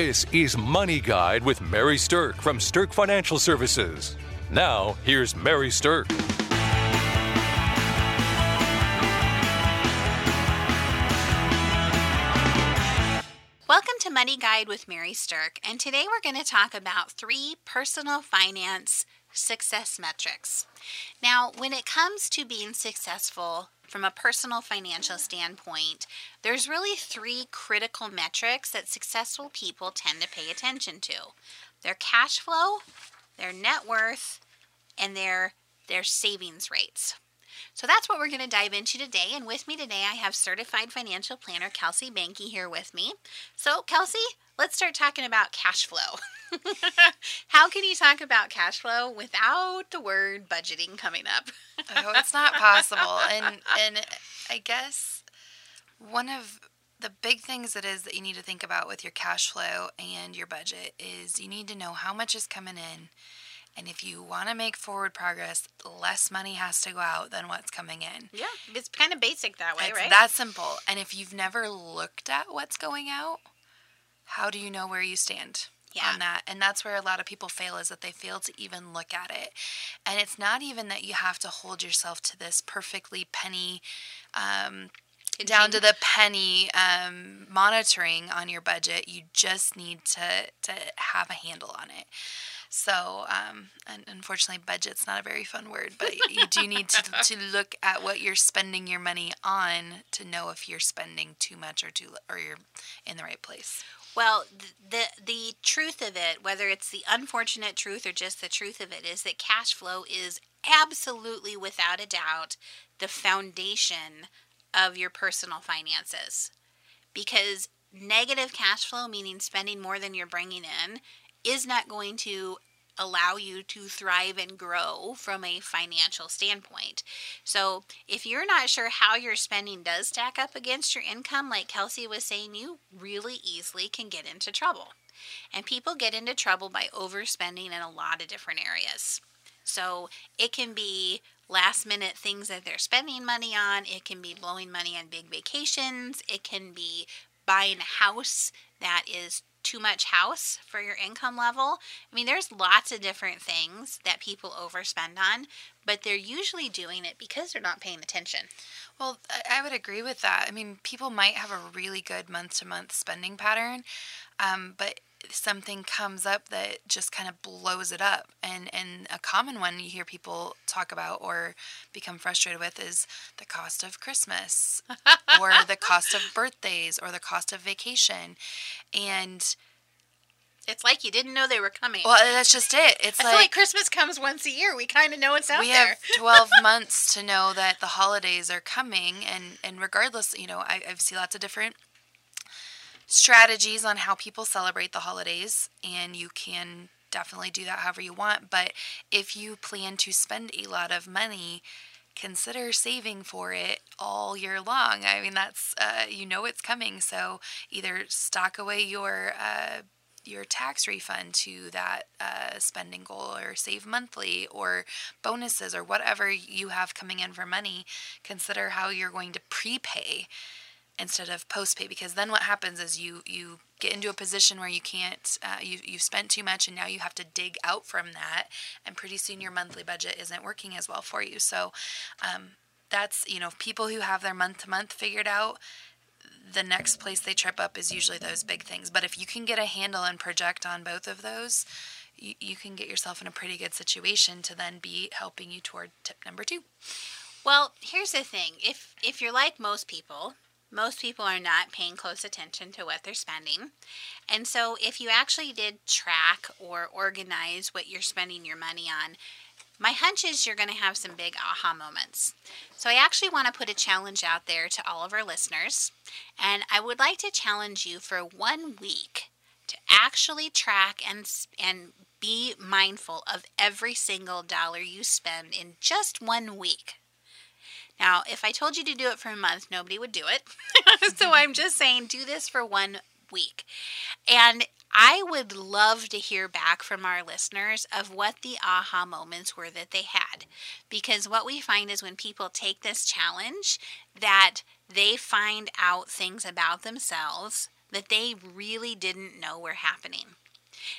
This is Money Guide with Mary Sterk from Sterk Financial Services. Now, here's Mary Sterk. Welcome to Money Guide with Mary Sterk, and today we're going to talk about three personal finance success metrics. Now, when it comes to being successful from a personal financial standpoint, there's really three critical metrics that successful people tend to pay attention to their cash flow, their net worth, and their, their savings rates. So that's what we're going to dive into today. And with me today, I have certified financial planner Kelsey Banky here with me. So, Kelsey, let's start talking about cash flow. How can you talk about cash flow without the word budgeting coming up? oh, it's not possible. And and I guess one of the big things it is that you need to think about with your cash flow and your budget is you need to know how much is coming in. And if you want to make forward progress, less money has to go out than what's coming in. Yeah, it's kind of basic that way, it's right? that simple. And if you've never looked at what's going out, how do you know where you stand? yeah. on that. And that's where a lot of people fail is that they fail to even look at it. And it's not even that you have to hold yourself to this perfectly penny um, down to the penny um, monitoring on your budget. You just need to to have a handle on it. So, um, and unfortunately, budget's not a very fun word, but you do need to, to look at what you're spending your money on to know if you're spending too much or too or you're in the right place. Well, the the truth of it, whether it's the unfortunate truth or just the truth of it, is that cash flow is absolutely without a doubt the foundation of your personal finances. Because negative cash flow, meaning spending more than you're bringing in, is not going to allow you to thrive and grow from a financial standpoint. So, if you're not sure how your spending does stack up against your income, like Kelsey was saying, you really easily can get into trouble. And people get into trouble by overspending in a lot of different areas. So, it can be last minute things that they're spending money on, it can be blowing money on big vacations, it can be buying a house that is too much house for your income level. I mean, there's lots of different things that people overspend on, but they're usually doing it because they're not paying attention. Well, I would agree with that. I mean, people might have a really good month to month spending pattern, um, but something comes up that just kind of blows it up. And and a common one you hear people talk about or become frustrated with is the cost of Christmas or the cost of birthdays or the cost of vacation. And it's like you didn't know they were coming. Well, that's just it. It's I like, feel like Christmas comes once a year. We kind of know it's out we there. have 12 months to know that the holidays are coming. And, and regardless, you know, I, I see lots of different strategies on how people celebrate the holidays. And you can definitely do that however you want. But if you plan to spend a lot of money, consider saving for it all year long. I mean, that's, uh, you know, it's coming. So either stock away your, uh, your tax refund to that uh, spending goal or save monthly or bonuses or whatever you have coming in for money consider how you're going to prepay instead of postpay because then what happens is you you get into a position where you can't uh, you you've spent too much and now you have to dig out from that and pretty soon your monthly budget isn't working as well for you so um, that's you know people who have their month to month figured out the next place they trip up is usually those big things. But if you can get a handle and project on both of those, you, you can get yourself in a pretty good situation to then be helping you toward tip number two. Well, here's the thing if, if you're like most people, most people are not paying close attention to what they're spending. And so, if you actually did track or organize what you're spending your money on, my hunch is you're going to have some big aha moments. So, I actually want to put a challenge out there to all of our listeners. And I would like to challenge you for one week to actually track and, and be mindful of every single dollar you spend in just one week. Now, if I told you to do it for a month, nobody would do it. so mm-hmm. I'm just saying, do this for one week. And I would love to hear back from our listeners of what the aha moments were that they had. Because what we find is when people take this challenge, that they find out things about themselves that they really didn't know were happening.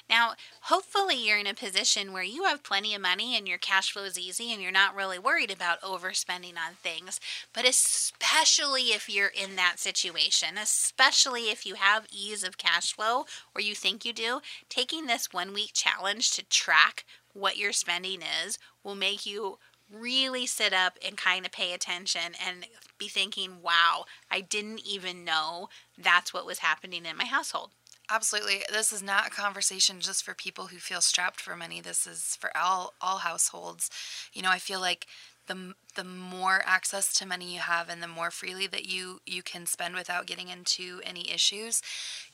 Now, hopefully, you're in a position where you have plenty of money and your cash flow is easy and you're not really worried about overspending on things. But especially if you're in that situation, especially if you have ease of cash flow or you think you do, taking this one week challenge to track what your spending is will make you really sit up and kind of pay attention and be thinking, wow, I didn't even know that's what was happening in my household. Absolutely. This is not a conversation just for people who feel strapped for money. This is for all all households. You know, I feel like the the more access to money you have and the more freely that you you can spend without getting into any issues,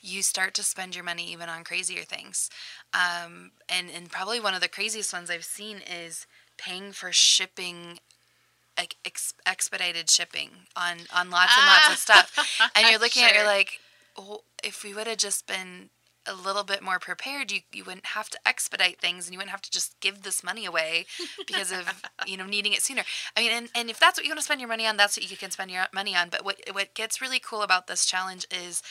you start to spend your money even on crazier things. Um, and and probably one of the craziest ones I've seen is paying for shipping like ex- expedited shipping on on lots and lots of stuff and you're looking sure. at it, you're like if we would have just been a little bit more prepared, you, you wouldn't have to expedite things and you wouldn't have to just give this money away because of, you know, needing it sooner. I mean, and, and if that's what you want to spend your money on, that's what you can spend your money on. But what, what gets really cool about this challenge is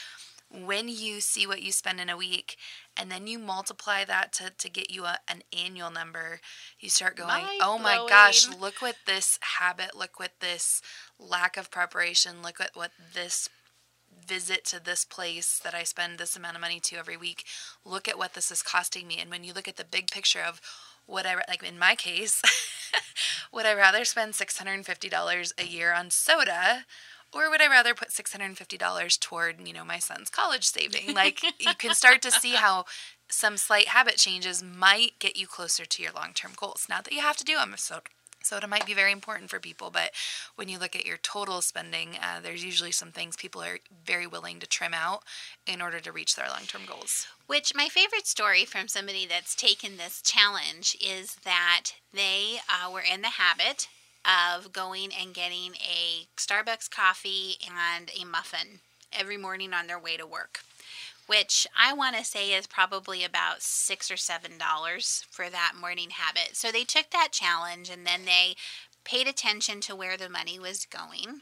when you see what you spend in a week and then you multiply that to, to get you a, an annual number, you start going, Mind oh my blowing. gosh, look what this habit, look what this lack of preparation, look at what this visit to this place that I spend this amount of money to every week, look at what this is costing me. And when you look at the big picture of what I like in my case, would I rather spend $650 a year on soda or would I rather put $650 toward, you know, my son's college saving? Like you can start to see how some slight habit changes might get you closer to your long-term goals. Not that you have to do them. So Soda might be very important for people, but when you look at your total spending, uh, there's usually some things people are very willing to trim out in order to reach their long term goals. Which, my favorite story from somebody that's taken this challenge is that they uh, were in the habit of going and getting a Starbucks coffee and a muffin every morning on their way to work which I want to say is probably about six or seven dollars for that morning habit. So they took that challenge and then they paid attention to where the money was going,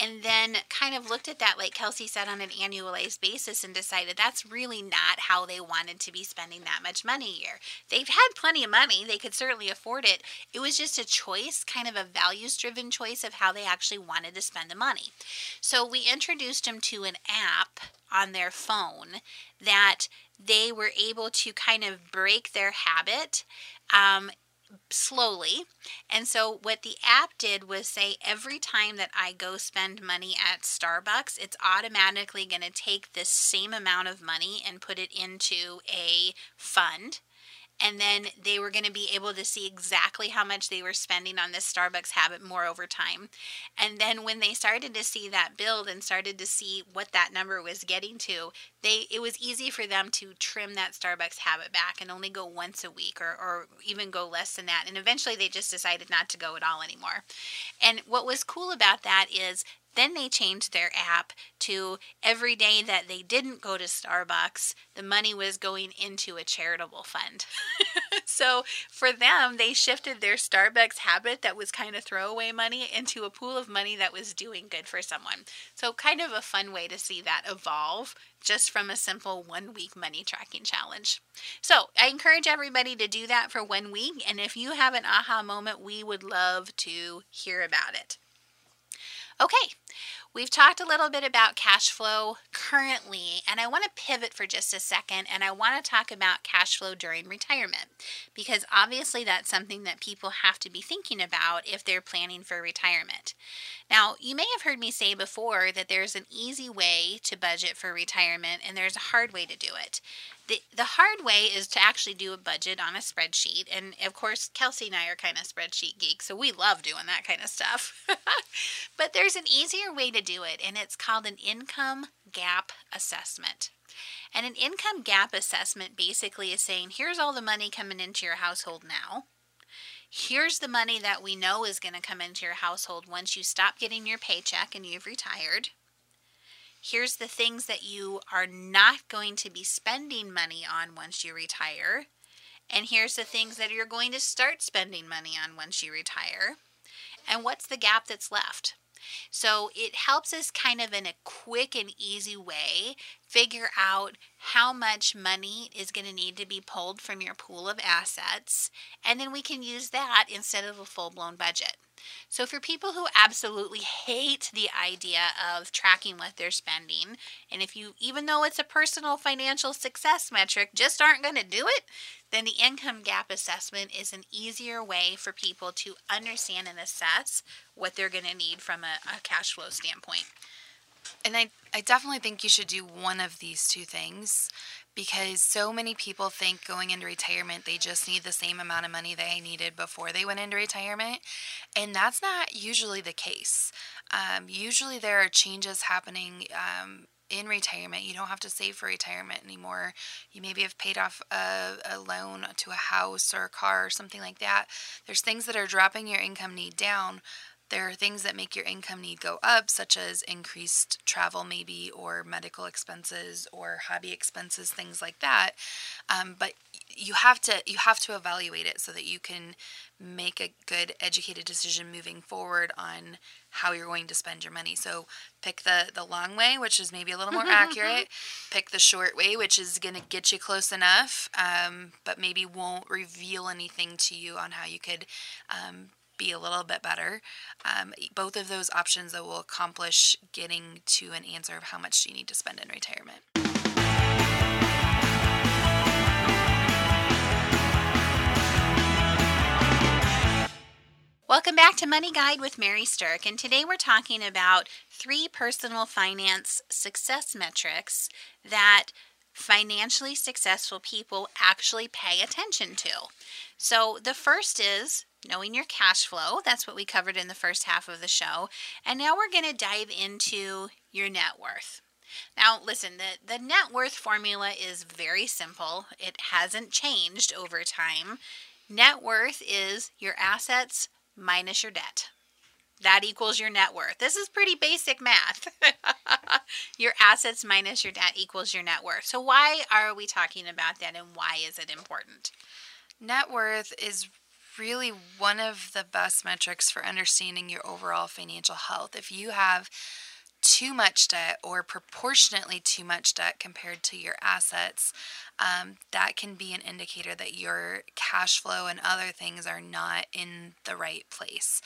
and then kind of looked at that, like Kelsey said, on an annualized basis and decided that's really not how they wanted to be spending that much money a year. They've had plenty of money, they could certainly afford it. It was just a choice, kind of a values driven choice of how they actually wanted to spend the money. So we introduced them to an app on their phone that they were able to kind of break their habit um, slowly. And so what the app did was say every time that I go spend money at Starbucks, it's automatically going to take this same amount of money and put it into a fund and then they were going to be able to see exactly how much they were spending on this Starbucks habit more over time. And then when they started to see that build and started to see what that number was getting to, they it was easy for them to trim that Starbucks habit back and only go once a week or, or even go less than that. And eventually they just decided not to go at all anymore. And what was cool about that is then they changed their app to every day that they didn't go to Starbucks, the money was going into a charitable fund. so for them, they shifted their Starbucks habit that was kind of throwaway money into a pool of money that was doing good for someone. So, kind of a fun way to see that evolve just from a simple one week money tracking challenge. So, I encourage everybody to do that for one week. And if you have an aha moment, we would love to hear about it. Okay, we've talked a little bit about cash flow currently, and I want to pivot for just a second and I want to talk about cash flow during retirement because obviously that's something that people have to be thinking about if they're planning for retirement. Now, you may have heard me say before that there's an easy way to budget for retirement and there's a hard way to do it the the hard way is to actually do a budget on a spreadsheet and of course kelsey and i are kind of spreadsheet geeks so we love doing that kind of stuff. But there's an easier way to do it and it's called an income gap assessment. And an income gap assessment basically is saying here's all the money coming into your household now. Here's the money that we know is going to come into your household once you stop getting your paycheck and you've retired Here's the things that you are not going to be spending money on once you retire. And here's the things that you're going to start spending money on once you retire. And what's the gap that's left? So it helps us kind of in a quick and easy way figure out how much money is going to need to be pulled from your pool of assets. And then we can use that instead of a full blown budget. So, for people who absolutely hate the idea of tracking what they're spending, and if you, even though it's a personal financial success metric, just aren't going to do it, then the income gap assessment is an easier way for people to understand and assess what they're going to need from a, a cash flow standpoint. And I, I definitely think you should do one of these two things because so many people think going into retirement they just need the same amount of money they needed before they went into retirement and that's not usually the case um, usually there are changes happening um, in retirement you don't have to save for retirement anymore. You maybe have paid off a, a loan to a house or a car or something like that. There's things that are dropping your income need down. There are things that make your income need go up, such as increased travel, maybe, or medical expenses, or hobby expenses, things like that. Um, but you have to you have to evaluate it so that you can make a good educated decision moving forward on how you're going to spend your money. So pick the the long way, which is maybe a little more accurate. Pick the short way, which is going to get you close enough, um, but maybe won't reveal anything to you on how you could um, be a little bit better. Um, both of those options that will accomplish getting to an answer of how much you need to spend in retirement. Welcome back to Money Guide with Mary Sterk, and today we're talking about three personal finance success metrics that financially successful people actually pay attention to. So, the first is knowing your cash flow. That's what we covered in the first half of the show. And now we're going to dive into your net worth. Now, listen, the, the net worth formula is very simple, it hasn't changed over time. Net worth is your assets minus your debt. That equals your net worth. This is pretty basic math. your assets minus your debt equals your net worth. So, why are we talking about that and why is it important? Net worth is really one of the best metrics for understanding your overall financial health. If you have too much debt or proportionately too much debt compared to your assets, um, that can be an indicator that your cash flow and other things are not in the right place.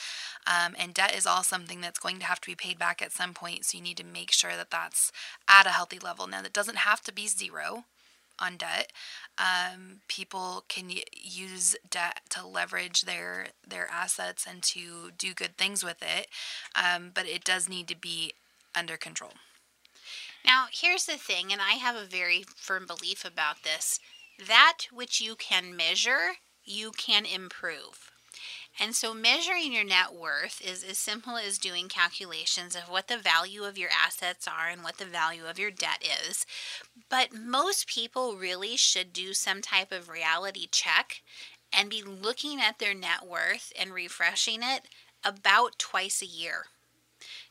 Um, and debt is all something that's going to have to be paid back at some point, so you need to make sure that that's at a healthy level. Now, that doesn't have to be zero on debt. Um, people can use debt to leverage their their assets and to do good things with it, um, but it does need to be under control. Now, here's the thing, and I have a very firm belief about this: that which you can measure, you can improve. And so measuring your net worth is as simple as doing calculations of what the value of your assets are and what the value of your debt is. But most people really should do some type of reality check and be looking at their net worth and refreshing it about twice a year.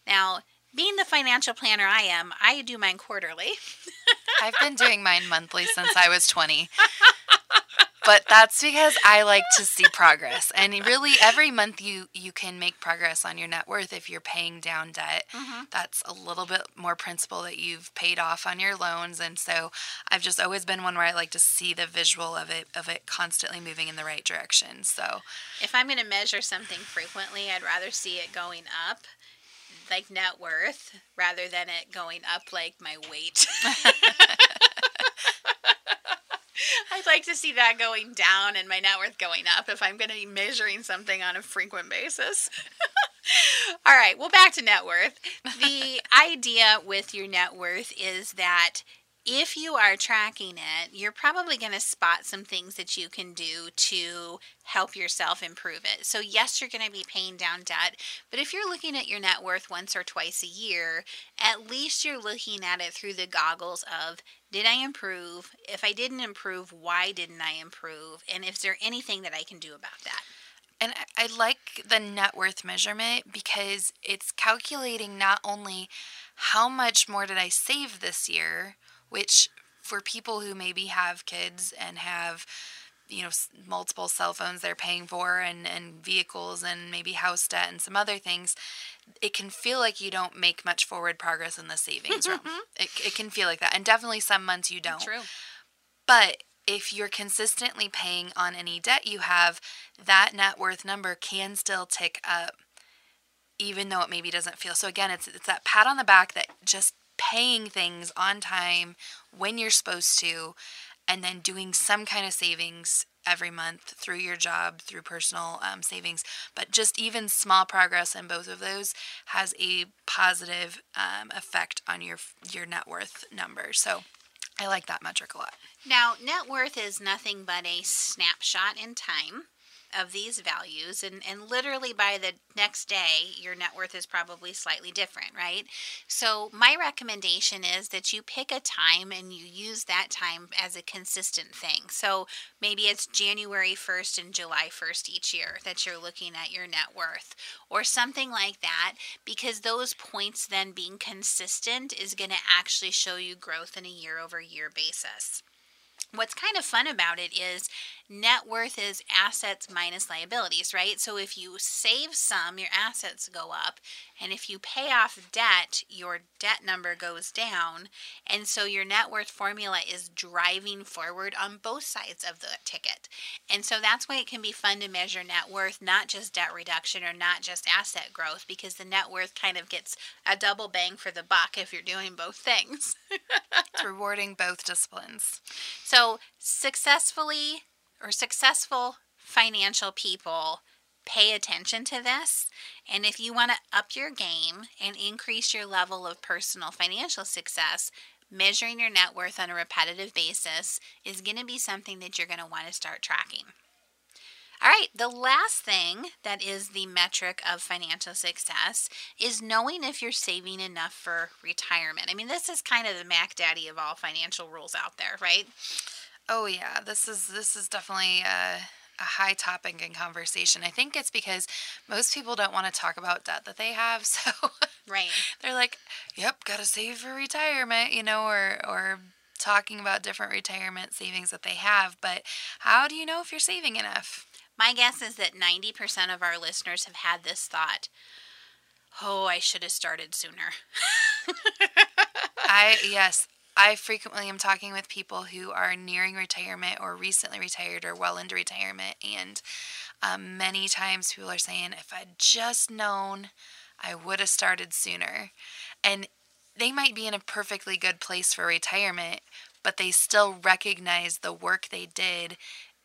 Now, being the financial planner I am, I do mine quarterly. I've been doing mine monthly since I was 20. but that's because I like to see progress. And really every month you you can make progress on your net worth if you're paying down debt. Mm-hmm. That's a little bit more principal that you've paid off on your loans and so I've just always been one where I like to see the visual of it of it constantly moving in the right direction. So if I'm going to measure something frequently, I'd rather see it going up like net worth rather than it going up like my weight. I'd like to see that going down and my net worth going up if I'm going to be measuring something on a frequent basis. All right, well, back to net worth. The idea with your net worth is that if you are tracking it, you're probably going to spot some things that you can do to help yourself improve it. So, yes, you're going to be paying down debt, but if you're looking at your net worth once or twice a year, at least you're looking at it through the goggles of did I improve? If I didn't improve, why didn't I improve? And is there anything that I can do about that? And I like the net worth measurement because it's calculating not only how much more did I save this year, which for people who maybe have kids and have you know multiple cell phones they're paying for and and vehicles and maybe house debt and some other things it can feel like you don't make much forward progress in the savings realm it, it can feel like that and definitely some months you don't True. but if you're consistently paying on any debt you have that net worth number can still tick up even though it maybe doesn't feel so again it's it's that pat on the back that just paying things on time when you're supposed to and then doing some kind of savings every month through your job, through personal um, savings. But just even small progress in both of those has a positive um, effect on your your net worth number. So I like that metric a lot. Now, net worth is nothing but a snapshot in time of these values and, and literally by the next day your net worth is probably slightly different right? So my recommendation is that you pick a time and you use that time as a consistent thing. So maybe it's january 1st and july 1st each year that you're looking at your net worth or something like that because those points then being consistent is going to actually show you growth in a year over year basis. What's kind of fun about it is net worth is assets minus liabilities, right? So if you save some, your assets go up. And if you pay off debt, your debt number goes down. And so your net worth formula is driving forward on both sides of the ticket. And so that's why it can be fun to measure net worth, not just debt reduction or not just asset growth, because the net worth kind of gets a double bang for the buck if you're doing both things. it's rewarding both disciplines. So successfully or successful financial people pay attention to this. And if you want to up your game and increase your level of personal financial success, measuring your net worth on a repetitive basis is going to be something that you're going to want to start tracking. All right, the last thing that is the metric of financial success is knowing if you're saving enough for retirement. I mean, this is kind of the Mac Daddy of all financial rules out there, right? Oh yeah, this is this is definitely a, a high topic in conversation. I think it's because most people don't want to talk about debt that they have, so right. They're like, "Yep, got to save for retirement," you know, or or talking about different retirement savings that they have, but how do you know if you're saving enough? My guess is that 90% of our listeners have had this thought. Oh, I should have started sooner. I yes, I frequently am talking with people who are nearing retirement or recently retired or well into retirement. And um, many times people are saying, if I'd just known, I would have started sooner. And they might be in a perfectly good place for retirement, but they still recognize the work they did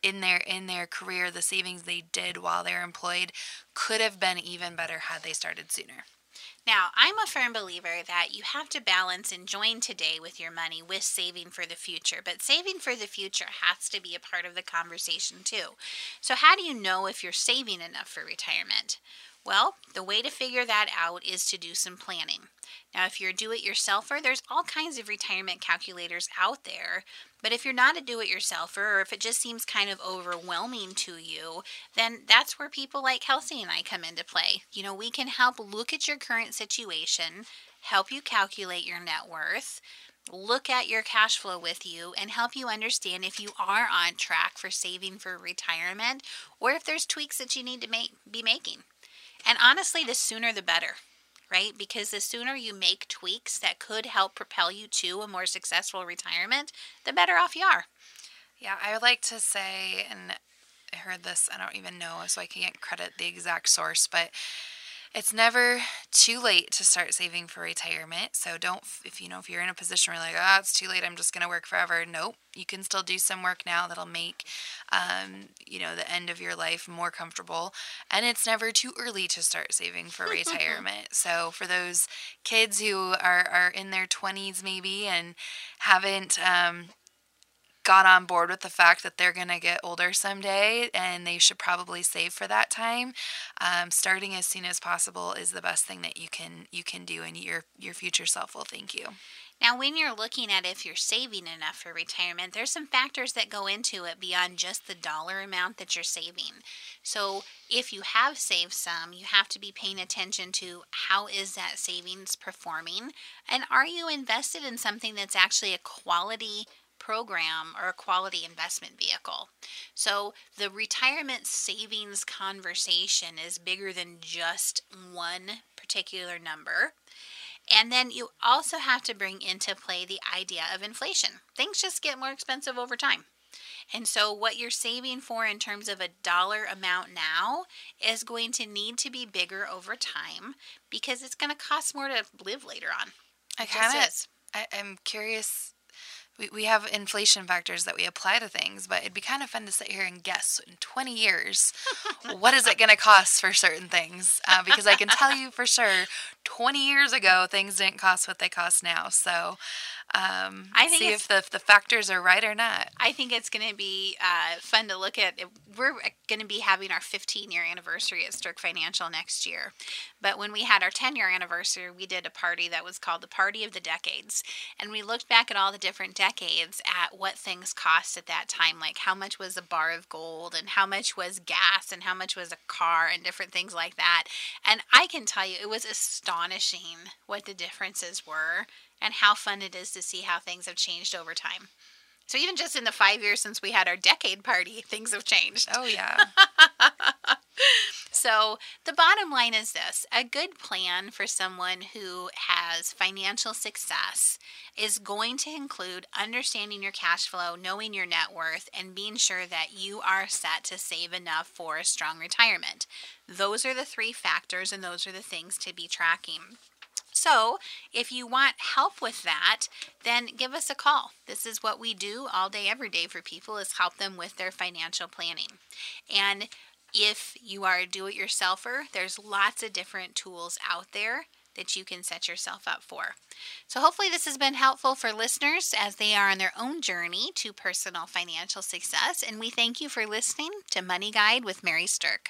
in their in their career the savings they did while they're employed could have been even better had they started sooner now, I'm a firm believer that you have to balance enjoying today with your money with saving for the future, but saving for the future has to be a part of the conversation too. So, how do you know if you're saving enough for retirement? Well, the way to figure that out is to do some planning. Now, if you're a do it yourselfer, there's all kinds of retirement calculators out there. But if you're not a do it yourselfer, or if it just seems kind of overwhelming to you, then that's where people like Kelsey and I come into play. You know, we can help look at your current situation, help you calculate your net worth, look at your cash flow with you and help you understand if you are on track for saving for retirement or if there's tweaks that you need to make be making. And honestly, the sooner the better, right? Because the sooner you make tweaks that could help propel you to a more successful retirement, the better off you are. Yeah, I would like to say, and I heard this, I don't even know, so I can't credit the exact source, but it's never too late to start saving for retirement. So don't, if you know, if you're in a position where you're like, ah, oh, it's too late, I'm just going to work forever. Nope. You can still do some work now that'll make, um, you know, the end of your life more comfortable. And it's never too early to start saving for retirement. so for those kids who are, are in their 20s maybe and haven't, um, got on board with the fact that they're going to get older someday and they should probably save for that time. Um, starting as soon as possible is the best thing that you can you can do and your your future self. Will thank you. Now, when you're looking at if you're saving enough for retirement, there's some factors that go into it beyond just the dollar amount that you're saving. So, if you have saved some, you have to be paying attention to how is that savings performing and are you invested in something that's actually a quality program or a quality investment vehicle. So the retirement savings conversation is bigger than just one particular number. And then you also have to bring into play the idea of inflation. Things just get more expensive over time. And so, what you're saving for in terms of a dollar amount now is going to need to be bigger over time because it's going to cost more to live later on. I kind of, I'm curious we, we have inflation factors that we apply to things, but it'd be kind of fun to sit here and guess in 20 years what is it going to cost for certain things? Uh, because I can tell you for sure, 20 years ago, things didn't cost what they cost now. So um, I think see if the, if the factors are right or not. I think it's going to be uh, fun to look at. We're going to be having our 15 year anniversary at Sterk Financial next year. But when we had our 10 year anniversary, we did a party that was called the Party of the Decades. And we looked back at all the different decades at what things cost at that time. Like how much was a bar of gold, and how much was gas, and how much was a car, and different things like that. And I can tell you, it was astonishing what the differences were and how fun it is to see how things have changed over time. So even just in the five years since we had our decade party, things have changed. Oh, yeah. so the bottom line is this a good plan for someone who has financial success is going to include understanding your cash flow, knowing your net worth, and being sure that you are set to save enough for a strong retirement. Those are the three factors, and those are the things to be tracking. So, if you want help with that, then give us a call. This is what we do all day every day for people is help them with their financial planning. And if you are a do-it-yourselfer, there's lots of different tools out there that you can set yourself up for. So, hopefully, this has been helpful for listeners as they are on their own journey to personal financial success. And we thank you for listening to Money Guide with Mary Sterk